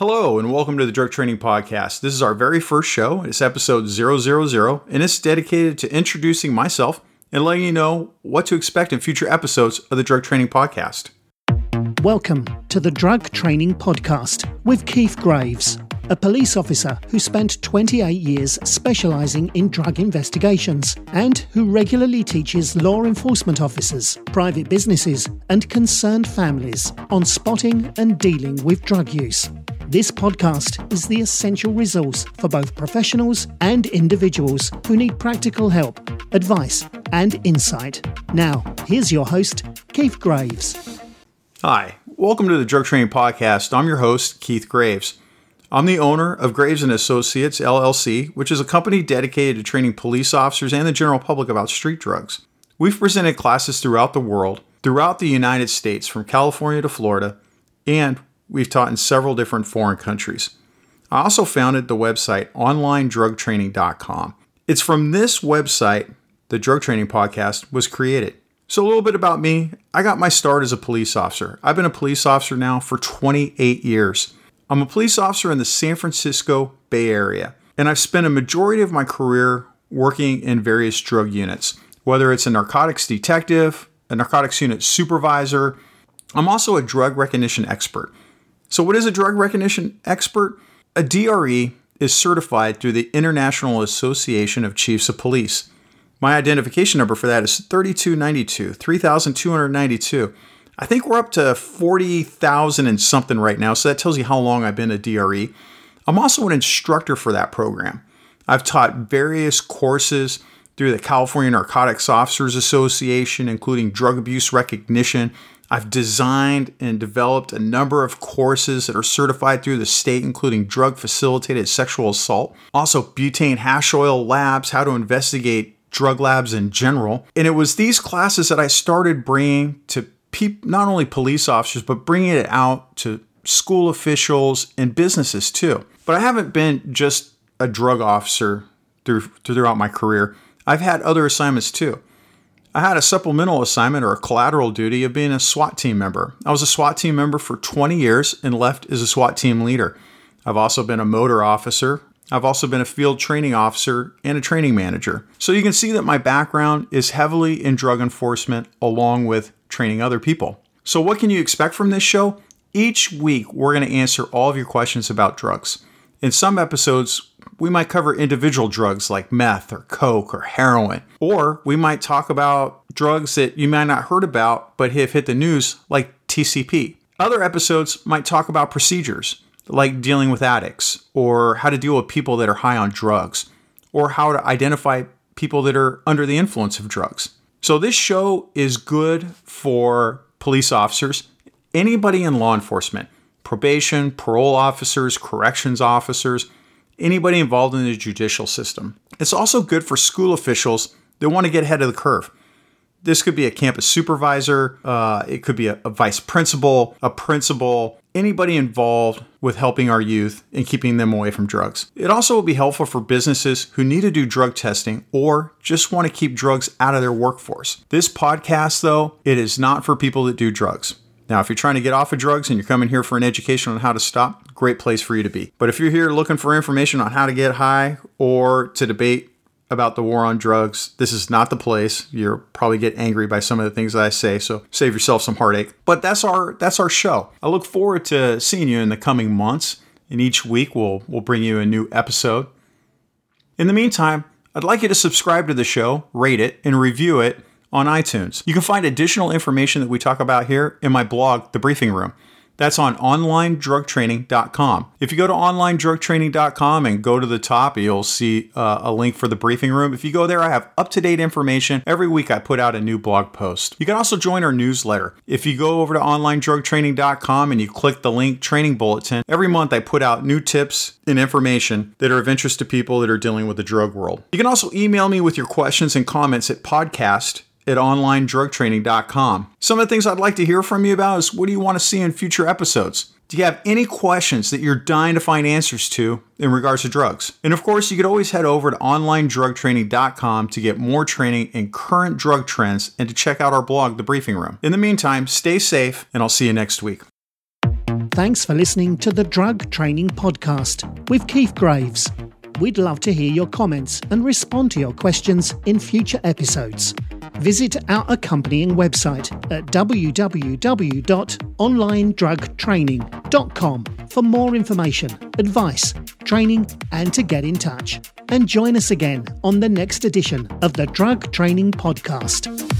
Hello, and welcome to the Drug Training Podcast. This is our very first show. It's episode 000, and it's dedicated to introducing myself and letting you know what to expect in future episodes of the Drug Training Podcast. Welcome to the Drug Training Podcast with Keith Graves, a police officer who spent 28 years specialising in drug investigations and who regularly teaches law enforcement officers, private businesses, and concerned families on spotting and dealing with drug use. This podcast is the essential resource for both professionals and individuals who need practical help, advice, and insight. Now, here's your host, Keith Graves. Hi, welcome to the Drug Training Podcast. I'm your host, Keith Graves. I'm the owner of Graves and Associates LLC, which is a company dedicated to training police officers and the general public about street drugs. We've presented classes throughout the world, throughout the United States, from California to Florida, and we've taught in several different foreign countries. I also founded the website onlinedrugtraining.com. It's from this website the Drug Training Podcast was created. So, a little bit about me I got my start as a police officer. I've been a police officer now for 28 years. I'm a police officer in the San Francisco Bay Area, and I've spent a majority of my career working in various drug units, whether it's a narcotics detective, a narcotics unit supervisor. I'm also a drug recognition expert. So, what is a drug recognition expert? A DRE is certified through the International Association of Chiefs of Police. My identification number for that is 3292, 3292. I think we're up to 40,000 and something right now, so that tells you how long I've been a DRE. I'm also an instructor for that program. I've taught various courses through the California Narcotics Officers Association, including drug abuse recognition, I've designed and developed a number of courses that are certified through the state, including drug facilitated sexual assault, also butane hash oil labs, how to investigate drug labs in general. And it was these classes that I started bringing to people, not only police officers, but bringing it out to school officials and businesses too. But I haven't been just a drug officer through, throughout my career. I've had other assignments too. I had a supplemental assignment or a collateral duty of being a SWAT team member. I was a SWAT team member for 20 years and left as a SWAT team leader. I've also been a motor officer. I've also been a field training officer and a training manager. So you can see that my background is heavily in drug enforcement along with training other people. So, what can you expect from this show? Each week, we're going to answer all of your questions about drugs. In some episodes, we might cover individual drugs like meth or coke or heroin, or we might talk about drugs that you might not heard about but have hit the news like TCP. Other episodes might talk about procedures like dealing with addicts or how to deal with people that are high on drugs or how to identify people that are under the influence of drugs. So this show is good for police officers, anybody in law enforcement, probation, parole officers, corrections officers, anybody involved in the judicial system. It's also good for school officials that want to get ahead of the curve. This could be a campus supervisor, uh, it could be a, a vice principal, a principal, anybody involved with helping our youth and keeping them away from drugs. It also will be helpful for businesses who need to do drug testing or just want to keep drugs out of their workforce. This podcast, though, it is not for people that do drugs. Now, if you're trying to get off of drugs and you're coming here for an education on how to stop, great place for you to be. But if you're here looking for information on how to get high or to debate about the war on drugs, this is not the place. You'll probably get angry by some of the things that I say, so save yourself some heartache. But that's our that's our show. I look forward to seeing you in the coming months, and each week we'll we'll bring you a new episode. In the meantime, I'd like you to subscribe to the show, rate it, and review it on iTunes. You can find additional information that we talk about here in my blog, The Briefing Room. That's on onlinedrugtraining.com. If you go to onlinedrugtraining.com and go to the top, you'll see uh, a link for the briefing room. If you go there, I have up to date information. Every week I put out a new blog post. You can also join our newsletter. If you go over to onlinedrugtraining.com and you click the link training bulletin, every month I put out new tips and information that are of interest to people that are dealing with the drug world. You can also email me with your questions and comments at podcast at onlinedrugtraining.com. Some of the things I'd like to hear from you about is what do you want to see in future episodes? Do you have any questions that you're dying to find answers to in regards to drugs? And of course, you could always head over to onlinedrugtraining.com to get more training in current drug trends and to check out our blog, The Briefing Room. In the meantime, stay safe, and I'll see you next week. Thanks for listening to the Drug Training Podcast with Keith Graves. We'd love to hear your comments and respond to your questions in future episodes. Visit our accompanying website at www.onlinedrugtraining.com for more information, advice, training, and to get in touch. And join us again on the next edition of the Drug Training Podcast.